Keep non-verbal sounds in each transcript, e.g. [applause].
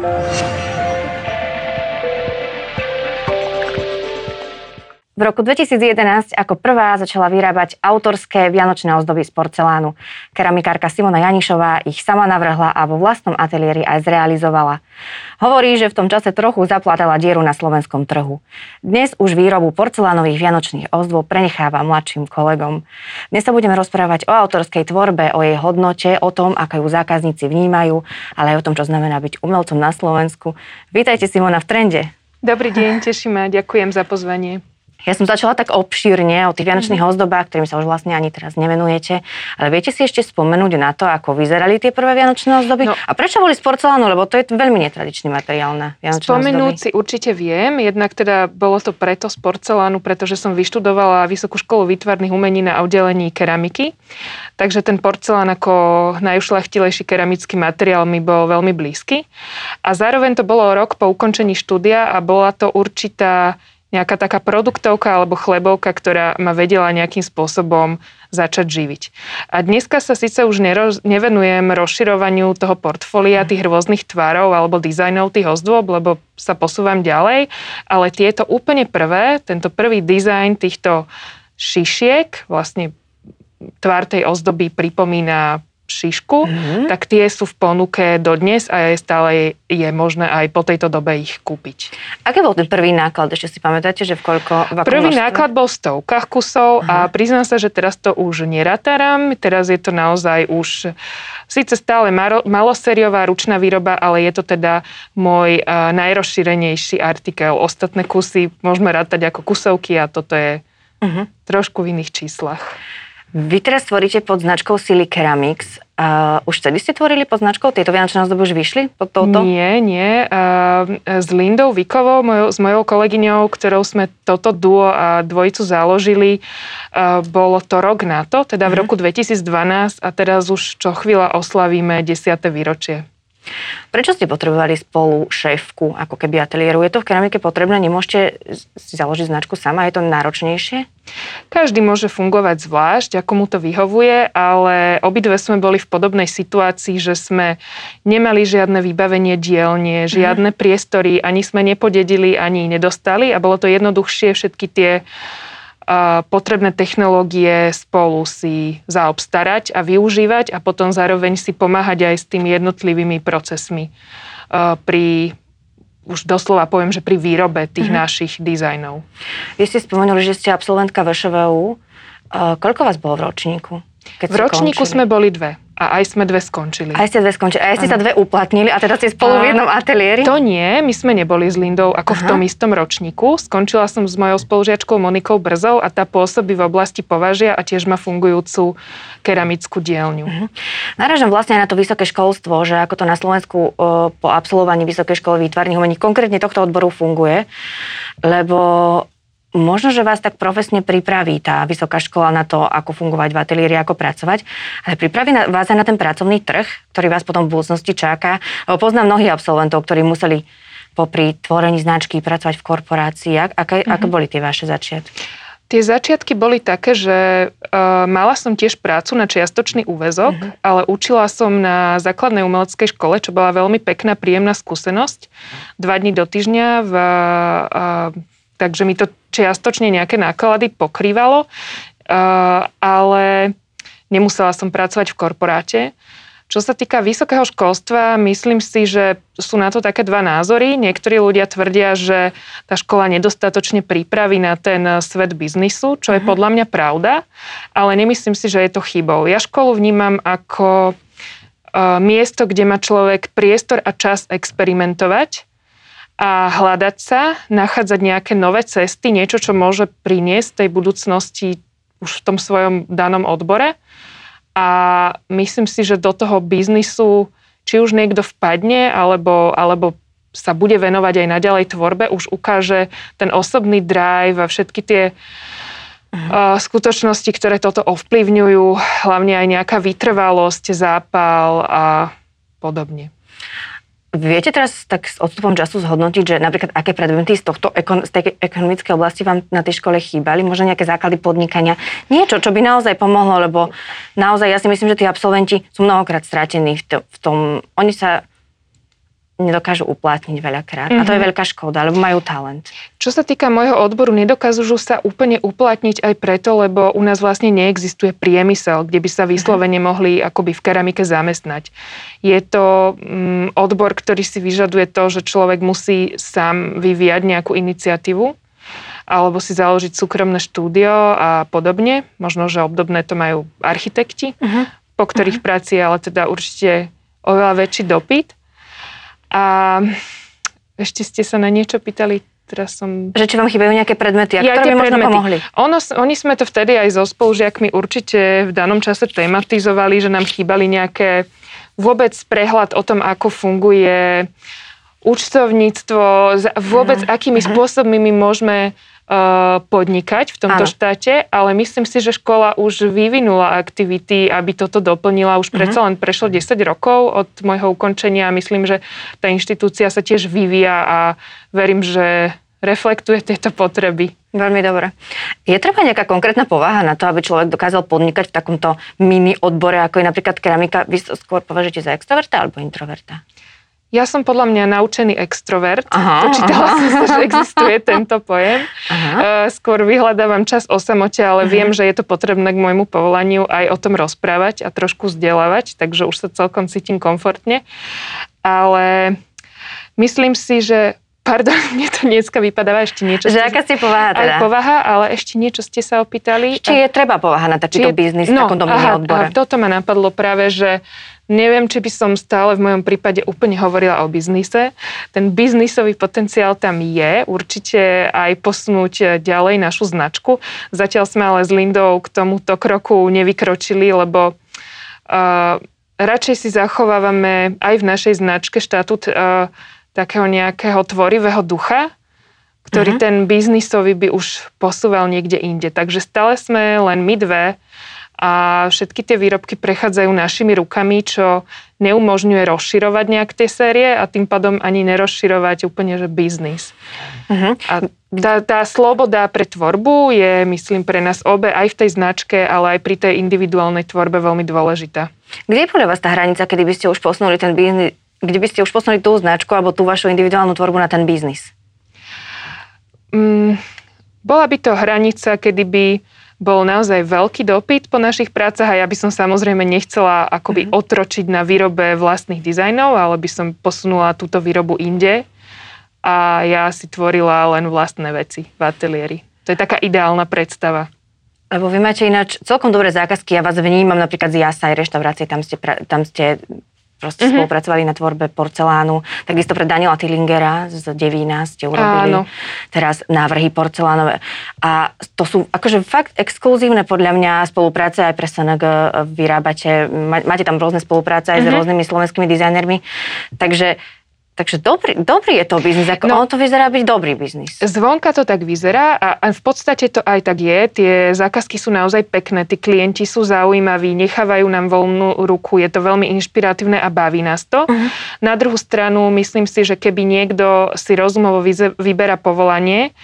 Thank you. V roku 2011 ako prvá začala vyrábať autorské vianočné ozdoby z porcelánu. Keramikárka Simona Janišová ich sama navrhla a vo vlastnom ateliéri aj zrealizovala. Hovorí, že v tom čase trochu zaplatala dieru na slovenskom trhu. Dnes už výrobu porcelánových vianočných ozdôb prenecháva mladším kolegom. Dnes sa budeme rozprávať o autorskej tvorbe, o jej hodnote, o tom, ako ju zákazníci vnímajú, ale aj o tom, čo znamená byť umelcom na Slovensku. Vítajte Simona v Trende. Dobrý deň, teším ma, ďakujem za pozvanie. Ja som začala tak obšírne o tých vianočných mm-hmm. ozdobách, ktorým sa už vlastne ani teraz nevenujete. Ale viete si ešte spomenúť na to, ako vyzerali tie prvé vianočné ozdoby? No, a prečo boli z porcelánu? Lebo to je veľmi netradičný materiál na vianočné Spomenúť ozdoby. si určite viem. Jednak teda bolo to preto z porcelánu, pretože som vyštudovala Vysokú školu výtvarných umení na oddelení keramiky. Takže ten porcelán ako najušlachtilejší keramický materiál mi bol veľmi blízky. A zároveň to bolo rok po ukončení štúdia a bola to určitá nejaká taká produktovka alebo chlebovka, ktorá ma vedela nejakým spôsobom začať živiť. A dneska sa síce už nero, nevenujem rozširovaniu toho portfólia, tých rôznych tvarov alebo dizajnov tých ozdôb, lebo sa posúvam ďalej, ale tieto úplne prvé, tento prvý dizajn týchto šišiek, vlastne tvár tej ozdoby pripomína šišku, mm-hmm. tak tie sú v ponuke dodnes a je stále je možné aj po tejto dobe ich kúpiť. Aký bol ten prvý náklad? Ešte si pamätáte, že v koľko? V prvý množstve? náklad bol v stovkách kusov uh-huh. a mhm. priznám sa, že teraz to už nerataram. Teraz je to naozaj už síce stále maloseriová ručná výroba, ale je to teda môj uh, najrozšírenejší artikel. Ostatné kusy môžeme rátať ako kusovky a toto je uh-huh. trošku v iných číslach. Vy teraz tvoríte pod značkou Silly Ceramics. Uh, už vtedy ste tvorili pod značkou? Tieto vianočné ozdoby už vyšli pod touto? Nie, nie. Uh, s Lindou Vikovou, mojou, s mojou kolegyňou, ktorou sme toto duo a dvojicu založili, uh, bolo to rok na to, teda v uh-huh. roku 2012 a teraz už čo chvíľa oslavíme 10. výročie. Prečo ste potrebovali spolu šéfku, ako keby ateliéru? Je to v keramike potrebné? Nemôžete si založiť značku sama? Je to náročnejšie? Každý môže fungovať zvlášť, ako mu to vyhovuje, ale obidve sme boli v podobnej situácii, že sme nemali žiadne vybavenie dielne, mhm. žiadne mm. priestory, ani sme nepodedili, ani nedostali a bolo to jednoduchšie všetky tie uh, potrebné technológie spolu si zaobstarať a využívať a potom zároveň si pomáhať aj s tými jednotlivými procesmi pri už doslova poviem, že pri výrobe tých mm-hmm. našich dizajnov. Vy ste spomenuli, že ste absolventka VŠVU. Koľko vás bolo v ročníku? Keď v ročníku sme boli dve. A aj sme dve skončili. Aj ste dve skončili. A aj ste sa dve uplatnili a teda ste spolu a v jednom ateliéri? To nie, my sme neboli s Lindou ako Aha. v tom istom ročníku. Skončila som s mojou spolužiačkou Monikou Brzou a tá pôsobí v oblasti považia a tiež má fungujúcu keramickú dielňu. Uh-huh. Náražam vlastne na to vysoké školstvo, že ako to na Slovensku po absolvovaní vysokej školy výtvarných umení konkrétne tohto odboru funguje, lebo možno, že vás tak profesne pripraví tá vysoká škola na to, ako fungovať v ateliéri, ako pracovať, ale pripraví vás aj na ten pracovný trh, ktorý vás potom v budúcnosti čaká. Poznám mnohých absolventov, ktorí museli popri tvorení značky pracovať v korporácii. Aké, mm-hmm. aké boli tie vaše začiatky? Tie začiatky boli také, že uh, mala som tiež prácu na čiastočný úvezok, mm-hmm. ale učila som na základnej umeleckej škole, čo bola veľmi pekná, príjemná skúsenosť. Dva dní do týždňa v uh, takže mi to čiastočne nejaké náklady pokrývalo, ale nemusela som pracovať v korporáte. Čo sa týka vysokého školstva, myslím si, že sú na to také dva názory. Niektorí ľudia tvrdia, že tá škola nedostatočne pripraví na ten svet biznisu, čo je mhm. podľa mňa pravda, ale nemyslím si, že je to chybou. Ja školu vnímam ako miesto, kde má človek priestor a čas experimentovať a hľadať sa, nachádzať nejaké nové cesty, niečo, čo môže priniesť tej budúcnosti už v tom svojom danom odbore. A myslím si, že do toho biznisu, či už niekto vpadne, alebo, alebo sa bude venovať aj naďalej tvorbe, už ukáže ten osobný drive a všetky tie uh, skutočnosti, ktoré toto ovplyvňujú, hlavne aj nejaká vytrvalosť, zápal a podobne. Viete teraz tak s odstupom času zhodnotiť, že napríklad aké predmety z, tohto, z tej ekonomickej oblasti vám na tej škole chýbali? Možno nejaké základy podnikania? Niečo, čo by naozaj pomohlo, lebo naozaj ja si myslím, že tí absolventi sú mnohokrát stratení v, to, v tom. Oni sa nedokážu uplatniť veľakrát. Mm-hmm. A to je mhm. veľká škoda, lebo majú talent. Čo sa týka môjho odboru, nedokážu sa úplne uplatniť aj preto, lebo u nás vlastne neexistuje priemysel, kde by sa mhm. vyslovene mohli akoby v keramike zamestnať. Je to mm, odbor, ktorý si vyžaduje to, že človek musí sám vyvíjať nejakú iniciatívu alebo si založiť súkromné štúdio a podobne. Možno, že obdobné to majú architekti, uh-huh. po ktorých uh-huh. práci je ale teda určite oveľa väčší dopyt. A ešte ste sa na niečo pýtali, teraz som... Že či vám chýbajú nejaké predmety, a ja, ktoré by možno predmety. pomohli? Ono, oni sme to vtedy aj so spolužiakmi určite v danom čase tematizovali, že nám chýbali nejaké vôbec prehľad o tom, ako funguje účtovníctvo, vôbec uh-huh. akými uh-huh. spôsobmi my môžeme podnikať v tomto ano. štáte, ale myslím si, že škola už vyvinula aktivity, aby toto doplnila. Už predsa len prešlo 10 rokov od môjho ukončenia a myslím, že tá inštitúcia sa tiež vyvíja a verím, že reflektuje tieto potreby. Veľmi dobre. Je treba nejaká konkrétna povaha na to, aby človek dokázal podnikať v takomto mini odbore, ako je napríklad keramika? Vy skôr považujete za extroverta alebo introverta? Ja som podľa mňa naučený extrovert. Aha, Dočítala aha. som sa, že existuje tento pojem. Aha. Eh, skôr vyhľadávam čas o samote, ale aha. viem, že je to potrebné k môjmu povolaniu aj o tom rozprávať a trošku vzdelávať, takže už sa celkom cítim komfortne. Ale myslím si, že Pardon, [laughs] mne to dneska vypadáva ešte niečo. Že aká ste povaha teda? Aj povaha, ale ešte niečo ste sa opýtali. Či je treba povaha na takýto biznis no, v takomto aha, odbore? Aha, toto ma napadlo práve, že Neviem, či by som stále v mojom prípade úplne hovorila o biznise. Ten biznisový potenciál tam je, určite aj posunúť ďalej našu značku. Zatiaľ sme ale s Lindou k tomuto kroku nevykročili, lebo uh, radšej si zachovávame aj v našej značke štatút uh, takého nejakého tvorivého ducha, ktorý uh-huh. ten biznisový by už posúval niekde inde. Takže stále sme len my dve a všetky tie výrobky prechádzajú našimi rukami, čo neumožňuje rozširovať nejak tie série a tým pádom ani nerozširovať úplne, že biznis. Uh-huh. A tá, tá sloboda pre tvorbu je, myslím, pre nás obe aj v tej značke, ale aj pri tej individuálnej tvorbe veľmi dôležitá. Kde je podľa vás tá hranica, kedy by ste už posunuli ten biznis, kde by ste už posunuli tú značku alebo tú vašu individuálnu tvorbu na ten biznis? Mm, bola by to hranica, kedy by bol naozaj veľký dopyt po našich prácach a ja by som samozrejme nechcela akoby mm-hmm. otročiť na výrobe vlastných dizajnov, ale by som posunula túto výrobu inde a ja si tvorila len vlastné veci v ateliéri. To je taká ideálna predstava. Lebo vy máte ináč celkom dobré zákazky, ja vás vnímam napríklad z Jasaj reštaurácie, tam ste, tam ste proste mm-hmm. spolupracovali na tvorbe porcelánu. Takisto pre Daniela Tillingera z Devína ste urobili Áno. teraz návrhy porcelánové. A to sú akože fakt exkluzívne podľa mňa spolupráce aj pre SNG vyrábate. Máte tam rôzne spolupráce aj mm-hmm. s mhm. rôznymi slovenskými dizajnermi. Takže Takže dobrý, dobrý je to biznis, ako no, ono to vyzerá byť dobrý biznis. Zvonka to tak vyzerá a, a v podstate to aj tak je. Tie zákazky sú naozaj pekné, tí klienti sú zaujímaví, nechávajú nám voľnú ruku, je to veľmi inšpiratívne a baví nás to. Uh-huh. Na druhú stranu myslím si, že keby niekto si rozumovo vyberá povolanie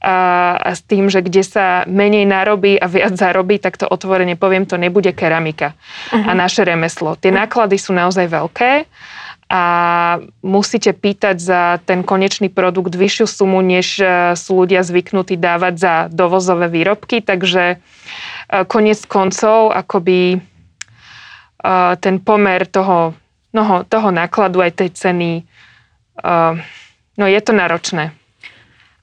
a, a s tým, že kde sa menej narobí a viac zarobí, tak to otvorene poviem, to nebude keramika uh-huh. a naše remeslo. Tie náklady sú naozaj veľké a musíte pýtať za ten konečný produkt vyššiu sumu, než e, sú ľudia zvyknutí dávať za dovozové výrobky, takže e, konec koncov akoby e, ten pomer toho, no, toho nákladu aj tej ceny, no je to náročné.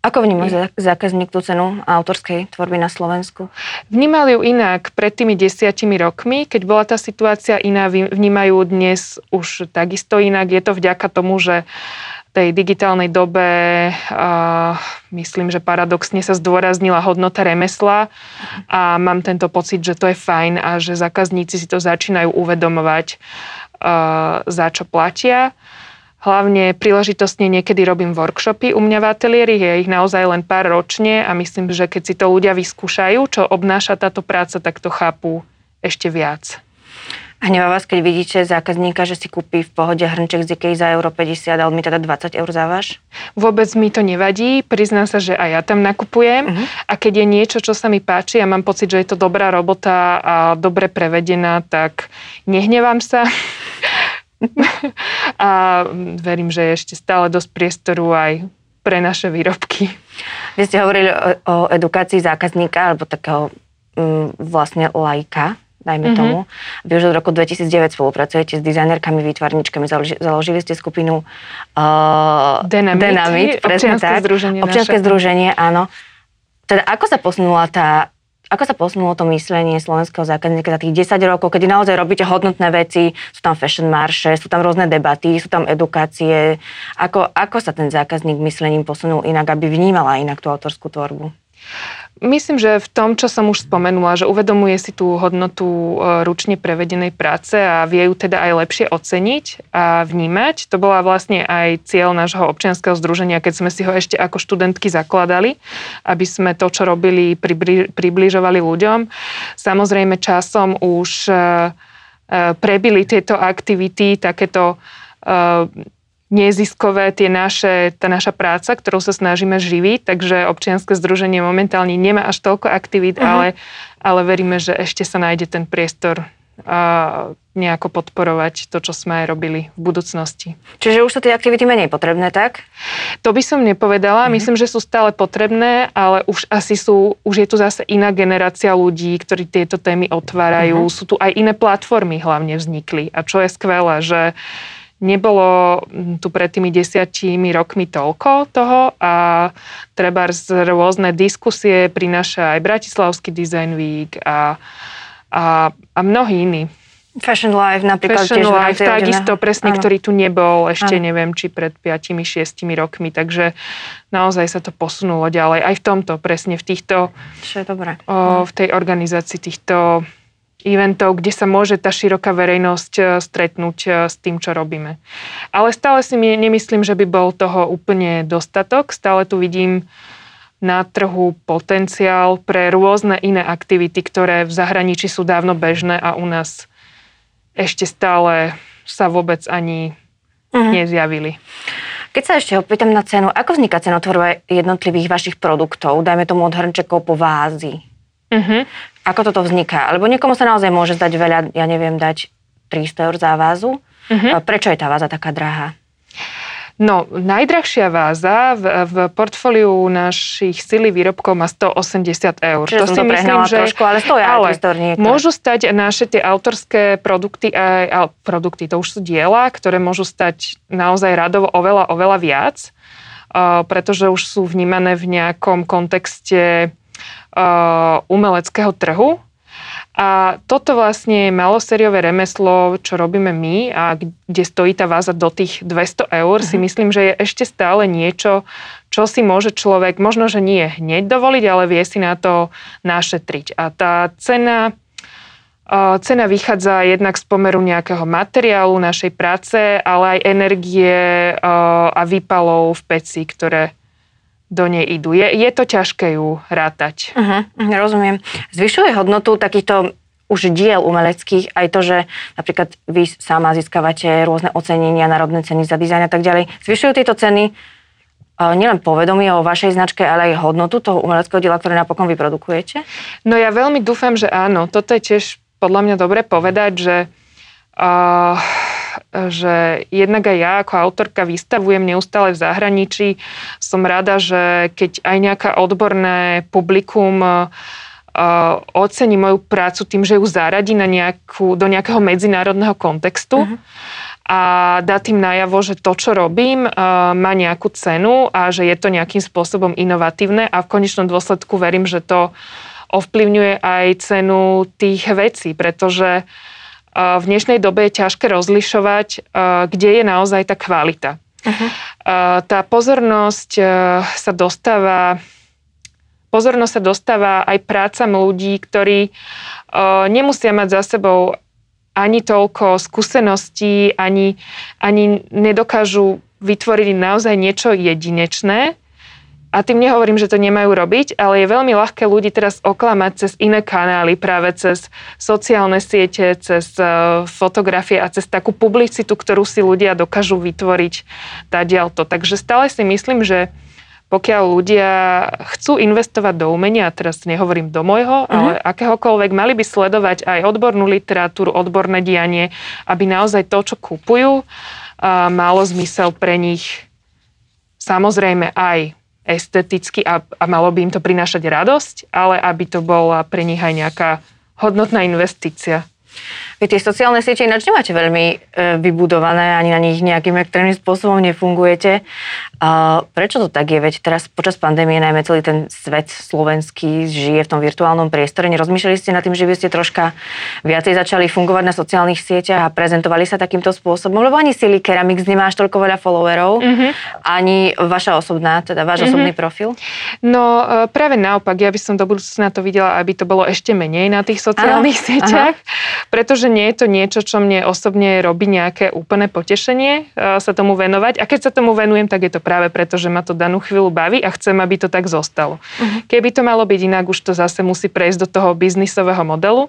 Ako vníma zákazník tú cenu autorskej tvorby na Slovensku? Vnímal ju inak pred tými desiatimi rokmi. Keď bola tá situácia iná, vnímajú dnes už takisto inak. Je to vďaka tomu, že tej digitálnej dobe uh, myslím, že paradoxne sa zdôraznila hodnota remesla a mám tento pocit, že to je fajn a že zákazníci si to začínajú uvedomovať, uh, za čo platia. Hlavne príležitostne niekedy robím workshopy u mňa v ateliéri, je ich naozaj len pár ročne a myslím, že keď si to ľudia vyskúšajú, čo obnáša táto práca, tak to chápu ešte viac. A hnevá vás, keď vidíte zákazníka, že si kúpi v pohode hrnček z Ikei za euro 50, ale mi teda 20 eur za váš? Vôbec mi to nevadí, priznám sa, že aj ja tam nakupujem uh-huh. a keď je niečo, čo sa mi páči a mám pocit, že je to dobrá robota a dobre prevedená, tak nehnevám sa. [laughs] a verím, že je ešte stále dosť priestoru aj pre naše výrobky. Vy ste hovorili o, o edukácii zákazníka alebo takého mm, vlastne lajka, dajme mm-hmm. tomu. Vy už od roku 2009 spolupracujete s dizajnerkami, výtvarničkami, založili, založili ste skupinu uh, Dynamit, Dynamit presne občianske tak. združenie Občianske naše. združenie, áno. Teda ako sa posunula tá ako sa posunulo to myslenie slovenského zákazníka za tých 10 rokov, kedy naozaj robíte hodnotné veci, sú tam fashion marše, sú tam rôzne debaty, sú tam edukácie. Ako, ako sa ten zákazník myslením posunul inak, aby vnímala inak tú autorskú tvorbu? Myslím, že v tom, čo som už spomenula, že uvedomuje si tú hodnotu e, ručne prevedenej práce a vie ju teda aj lepšie oceniť a vnímať. To bola vlastne aj cieľ nášho občianskeho združenia, keď sme si ho ešte ako študentky zakladali, aby sme to, čo robili, približovali ľuďom. Samozrejme časom už e, e, prebili tieto aktivity, takéto neziskové tie naše, tá naša práca, ktorou sa snažíme živiť, takže občianske združenie momentálne nemá až toľko aktivít, uh-huh. ale, ale veríme, že ešte sa nájde ten priestor a nejako podporovať to, čo sme aj robili v budúcnosti. Čiže už sú tie aktivity menej potrebné, tak? To by som nepovedala. Uh-huh. Myslím, že sú stále potrebné, ale už asi sú, už je tu zase iná generácia ľudí, ktorí tieto témy otvárajú. Uh-huh. Sú tu aj iné platformy hlavne vznikli. A čo je skvelé, že Nebolo tu pred tými desiatimi rokmi toľko toho a treba z rôzne diskusie prináša aj Bratislavský Design Week a, a, a mnohí iní. Fashion Life napríklad Fashion tiež Life, takisto presne, ano. ktorý tu nebol ešte Ano. neviem, či pred 5-6 rokmi, takže naozaj sa to posunulo ďalej. Aj v tomto, presne v týchto, Čo je dobré. o, v tej organizácii týchto eventov, kde sa môže tá široká verejnosť e, stretnúť e, s tým, čo robíme. Ale stále si my nemyslím, že by bol toho úplne dostatok. Stále tu vidím na trhu potenciál pre rôzne iné aktivity, ktoré v zahraničí sú dávno bežné a u nás ešte stále sa vôbec ani uh-huh. nezjavili. Keď sa ešte opýtam na cenu, ako vzniká cenotvorba jednotlivých vašich produktov, dajme tomu od hrnčekov po vázy? Uh-huh. Ako toto vzniká? Lebo niekomu sa naozaj môže zdať veľa, ja neviem, dať 300 eur za vázu. Uh-huh. Prečo je tá váza taká drahá? No, najdrahšia váza v, v portfóliu našich sily výrobkov má 180 eur. Čiže to si to myslím, že... Trošku, ale stoja ale aj môžu stať naše tie autorské produkty, aj, produkty, to už sú diela, ktoré môžu stať naozaj radovo oveľa, oveľa viac, pretože už sú vnímané v nejakom kontexte umeleckého trhu. A toto vlastne je maloseriové remeslo, čo robíme my a kde stojí tá váza do tých 200 eur, si mhm. myslím, že je ešte stále niečo, čo si môže človek, možno, že nie hneď dovoliť, ale vie si na to našetriť. A tá cena Cena vychádza jednak z pomeru nejakého materiálu našej práce, ale aj energie a výpalov v peci, ktoré do nej idú. Je, je to ťažké ju rátať. Uh-huh, rozumiem. Zvyšuje hodnotu takýchto už diel umeleckých, aj to, že napríklad vy sama získavate rôzne ocenenia, národné ceny za dizajn a tak ďalej. Zvyšujú tieto ceny nielen povedomie o vašej značke, ale aj hodnotu toho umeleckého diela, ktoré napokon vyprodukujete? No ja veľmi dúfam, že áno. Toto je tiež podľa mňa dobre povedať, že uh, že jednak aj ja ako autorka vystavujem neustále v zahraničí. Som rada, že keď aj nejaká odborné publikum uh, ocení moju prácu tým, že ju zaradí na nejakú, do nejakého medzinárodného kontextu. Uh-huh a dá tým najavo, že to, čo robím, uh, má nejakú cenu a že je to nejakým spôsobom inovatívne a v konečnom dôsledku verím, že to ovplyvňuje aj cenu tých vecí, pretože uh, v dnešnej dobe je ťažké rozlišovať, kde je naozaj tá kvalita. Uh-huh. Tá pozornosť sa dostáva pozornosť sa dostáva aj prácam ľudí, ktorí nemusia mať za sebou ani toľko skúseností, ani, ani nedokážu vytvoriť naozaj niečo jedinečné, a tým nehovorím, že to nemajú robiť, ale je veľmi ľahké ľudí teraz oklamať cez iné kanály, práve cez sociálne siete, cez e, fotografie a cez takú publicitu, ktorú si ľudia dokážu vytvoriť tá to. Takže stále si myslím, že pokiaľ ľudia chcú investovať do umenia, teraz nehovorím do môjho, uh-huh. ale akéhokoľvek, mali by sledovať aj odbornú literatúru, odborné dianie, aby naozaj to, čo kupujú, malo zmysel pre nich samozrejme aj esteticky a, a malo by im to prinášať radosť, ale aby to bola pre nich aj nejaká hodnotná investícia. Vy tie sociálne siete ináč nemáte veľmi e, vybudované, ani na nich nejakým extrémnym spôsobom nefungujete. A prečo to tak je? Veď teraz počas pandémie najmä celý ten svet slovenský žije v tom virtuálnom priestore. Nerozmýšľali ste nad tým, že by ste troška viacej začali fungovať na sociálnych sieťach a prezentovali sa takýmto spôsobom? Lebo ani Silly Keramics nemá až toľko veľa followerov, mm-hmm. ani vaša osobná, teda váš mm-hmm. osobný profil. No e, práve naopak, ja by som do budúcna to videla, aby to bolo ešte menej na tých sociálnych ano. sieťach, pretože že nie je to niečo, čo mne osobne robí nejaké úplné potešenie e, sa tomu venovať. A keď sa tomu venujem, tak je to práve preto, že ma to danú chvíľu baví a chcem, aby to tak zostalo. Uh-huh. Keby to malo byť inak, už to zase musí prejsť do toho biznisového modelu.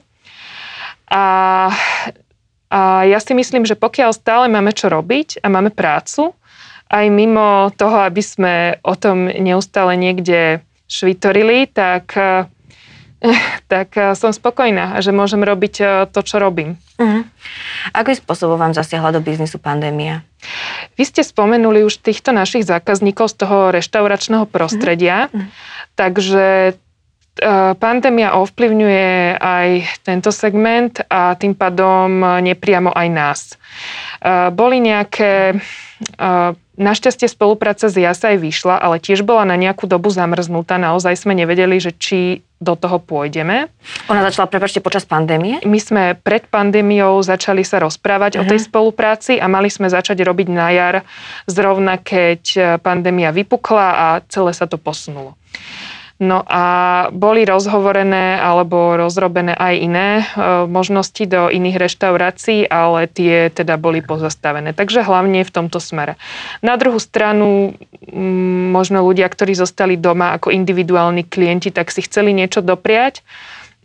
A, a ja si myslím, že pokiaľ stále máme čo robiť a máme prácu, aj mimo toho, aby sme o tom neustále niekde švitorili, tak [laughs] tak eh, som spokojná, že môžem robiť eh, to, čo robím. Uh-huh. Akým spôsobom vám zasiahla do biznisu pandémia? Vy ste spomenuli už týchto našich zákazníkov z toho reštauračného prostredia, uh-huh. takže eh, pandémia ovplyvňuje aj tento segment a tým pádom nepriamo aj nás. Boli nejaké Našťastie spolupráca s JASA aj vyšla, ale tiež bola na nejakú dobu zamrznutá. Naozaj sme nevedeli, že či do toho pôjdeme. Ona začala, prepačte, počas pandémie? My sme pred pandémiou začali sa rozprávať uh-huh. o tej mhm. spolupráci a mali sme začať robiť na jar, zrovna keď pandémia vypukla a celé sa to posunulo. No a boli rozhovorené alebo rozrobené aj iné e, možnosti do iných reštaurácií, ale tie teda boli pozastavené. Takže hlavne v tomto smere. Na druhú stranu, možno ľudia, ktorí zostali doma ako individuálni klienti, tak si chceli niečo dopriať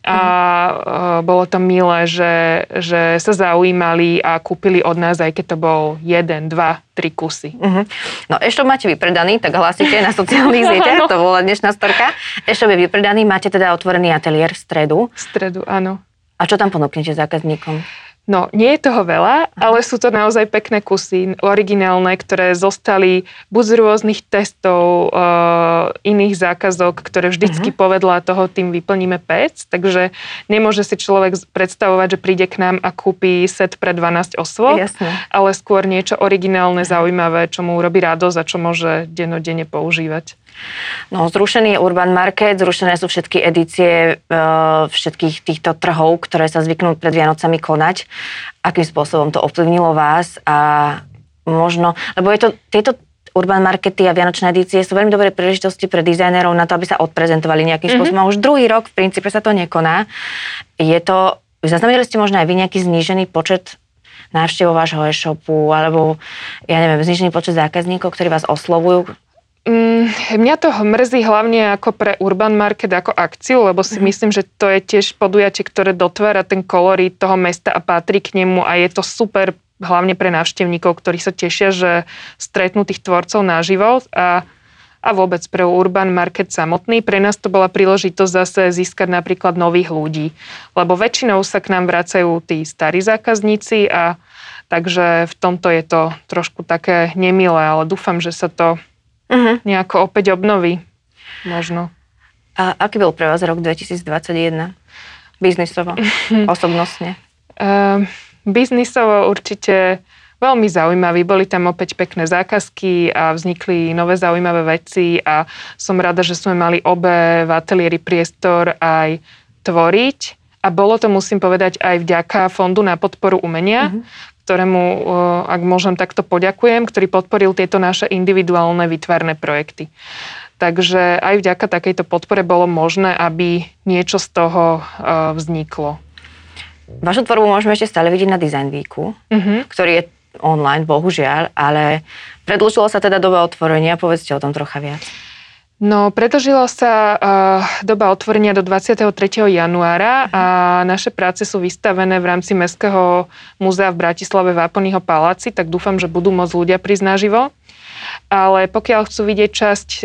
a uh, bolo to milé, že, že sa zaujímali a kúpili od nás, aj keď to bol jeden, dva, tri kusy. Uh-huh. No ešte máte vypredaný, tak hlásite na sociálnych [laughs] sieťach, to bola dnešná storka. Ešte je vypredaný, máte teda otvorený ateliér v stredu. V stredu, áno. A čo tam ponúknete zákazníkom? No, nie je toho veľa, ale sú to naozaj pekné kusy, originálne, ktoré zostali buď z rôznych testov, uh, iných zákazok, ktoré vždycky uh-huh. povedla toho, tým vyplníme pec, takže nemôže si človek predstavovať, že príde k nám a kúpi set pre 12 osôb, Jasne. ale skôr niečo originálne, zaujímavé, čo mu urobí radosť a čo môže dennodenne používať. No, zrušený je Urban Market, zrušené sú všetky edície e, všetkých týchto trhov, ktoré sa zvyknú pred Vianocami konať. Akým spôsobom to ovplyvnilo vás a možno, lebo je to, tieto Urban Markety a Vianočné edície sú veľmi dobré príležitosti pre dizajnerov na to, aby sa odprezentovali nejakým mm-hmm. spôsobom. A už druhý rok v princípe sa to nekoná. Je to, zaznamenali ste možno aj vy nejaký znížený počet návštevov vášho e-shopu, alebo ja neviem, znižený počet zákazníkov, ktorí vás oslovujú, mňa to mrzí hlavne ako pre Urban Market ako akciu, lebo si mm. myslím, že to je tiež podujatie, ktoré dotvára ten kolorít toho mesta a patrí k nemu a je to super hlavne pre návštevníkov, ktorí sa tešia, že stretnú tých tvorcov naživo a, a vôbec pre Urban Market samotný. Pre nás to bola príležitosť zase získať napríklad nových ľudí, lebo väčšinou sa k nám vracajú tí starí zákazníci a takže v tomto je to trošku také nemilé, ale dúfam, že sa to uh-huh. nejako opäť obnoví. Možno. A aký bol pre vás rok 2021? Biznisovo, [laughs] osobnostne? Uh, biznisovo určite veľmi zaujímavý. Boli tam opäť pekné zákazky a vznikli nové zaujímavé veci a som rada, že sme mali obe v ateliéri priestor aj tvoriť. A bolo to, musím povedať, aj vďaka Fondu na podporu umenia, uh-huh ktorému, ak môžem takto poďakujem, ktorý podporil tieto naše individuálne vytvarné projekty. Takže aj vďaka takejto podpore bolo možné, aby niečo z toho vzniklo. Vašu tvorbu môžeme ešte stále vidieť na Design Weeku, uh-huh. ktorý je online, bohužiaľ, ale predlžilo sa teda doba otvorenia. Povedzte o tom trocha viac. No, predlžila sa uh, doba otvorenia do 23. januára a naše práce sú vystavené v rámci Mestského múzea v Bratislave v Aponyho paláci, tak dúfam, že budú môcť ľudia prísť naživo. ale pokiaľ chcú vidieť časť e,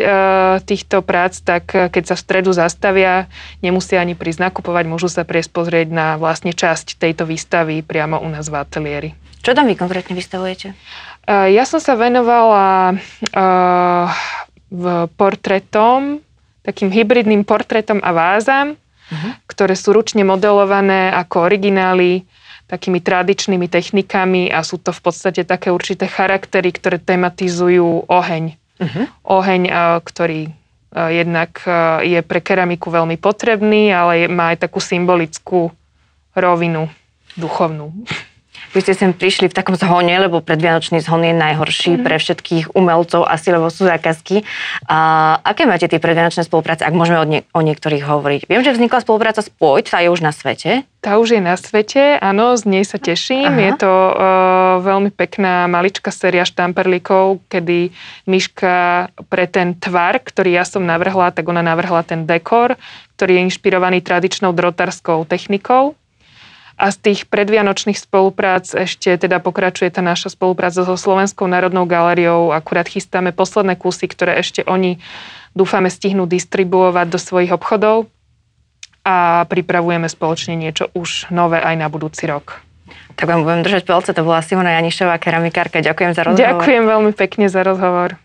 týchto prác, tak e, keď sa v stredu zastavia, nemusia ani prísť nakupovať, môžu sa priesť pozrieť na vlastne časť tejto výstavy priamo u nás v ateliéri. Čo tam vy konkrétne vystavujete? E, ja som sa venovala e, v portretom, takým hybridným portretom a vázam, uh-huh. ktoré sú ručne modelované ako originály takými tradičnými technikami a sú to v podstate také určité charaktery, ktoré tematizujú oheň. Uh-huh. Oheň, e, ktorý e, jednak e, je pre keramiku veľmi potrebný, ale má aj takú symbolickú rovinu duchovnú. Vy ste sem prišli v takom zhone, lebo predvianočný zhon je najhorší mm-hmm. pre všetkých umelcov asi, lebo sú zákazky. A aké máte tie predvianočné spolupráce, ak môžeme o, nie, o niektorých hovoriť? Viem, že vznikla spolupráca s Pojď, tá je už na svete. Tá už je na svete, áno, z nej sa teším. Aha. Je to uh, veľmi pekná maličká séria štamperlíkov, kedy Myška pre ten tvar, ktorý ja som navrhla, tak ona navrhla ten dekor, ktorý je inšpirovaný tradičnou drotárskou technikou a z tých predvianočných spoluprác ešte teda pokračuje tá naša spolupráca so Slovenskou národnou galériou. Akurát chystáme posledné kusy, ktoré ešte oni dúfame stihnú distribuovať do svojich obchodov a pripravujeme spoločne niečo už nové aj na budúci rok. Tak vám budem držať palce, to bola Simona Janišová, keramikárka. Ďakujem za rozhovor. Ďakujem veľmi pekne za rozhovor.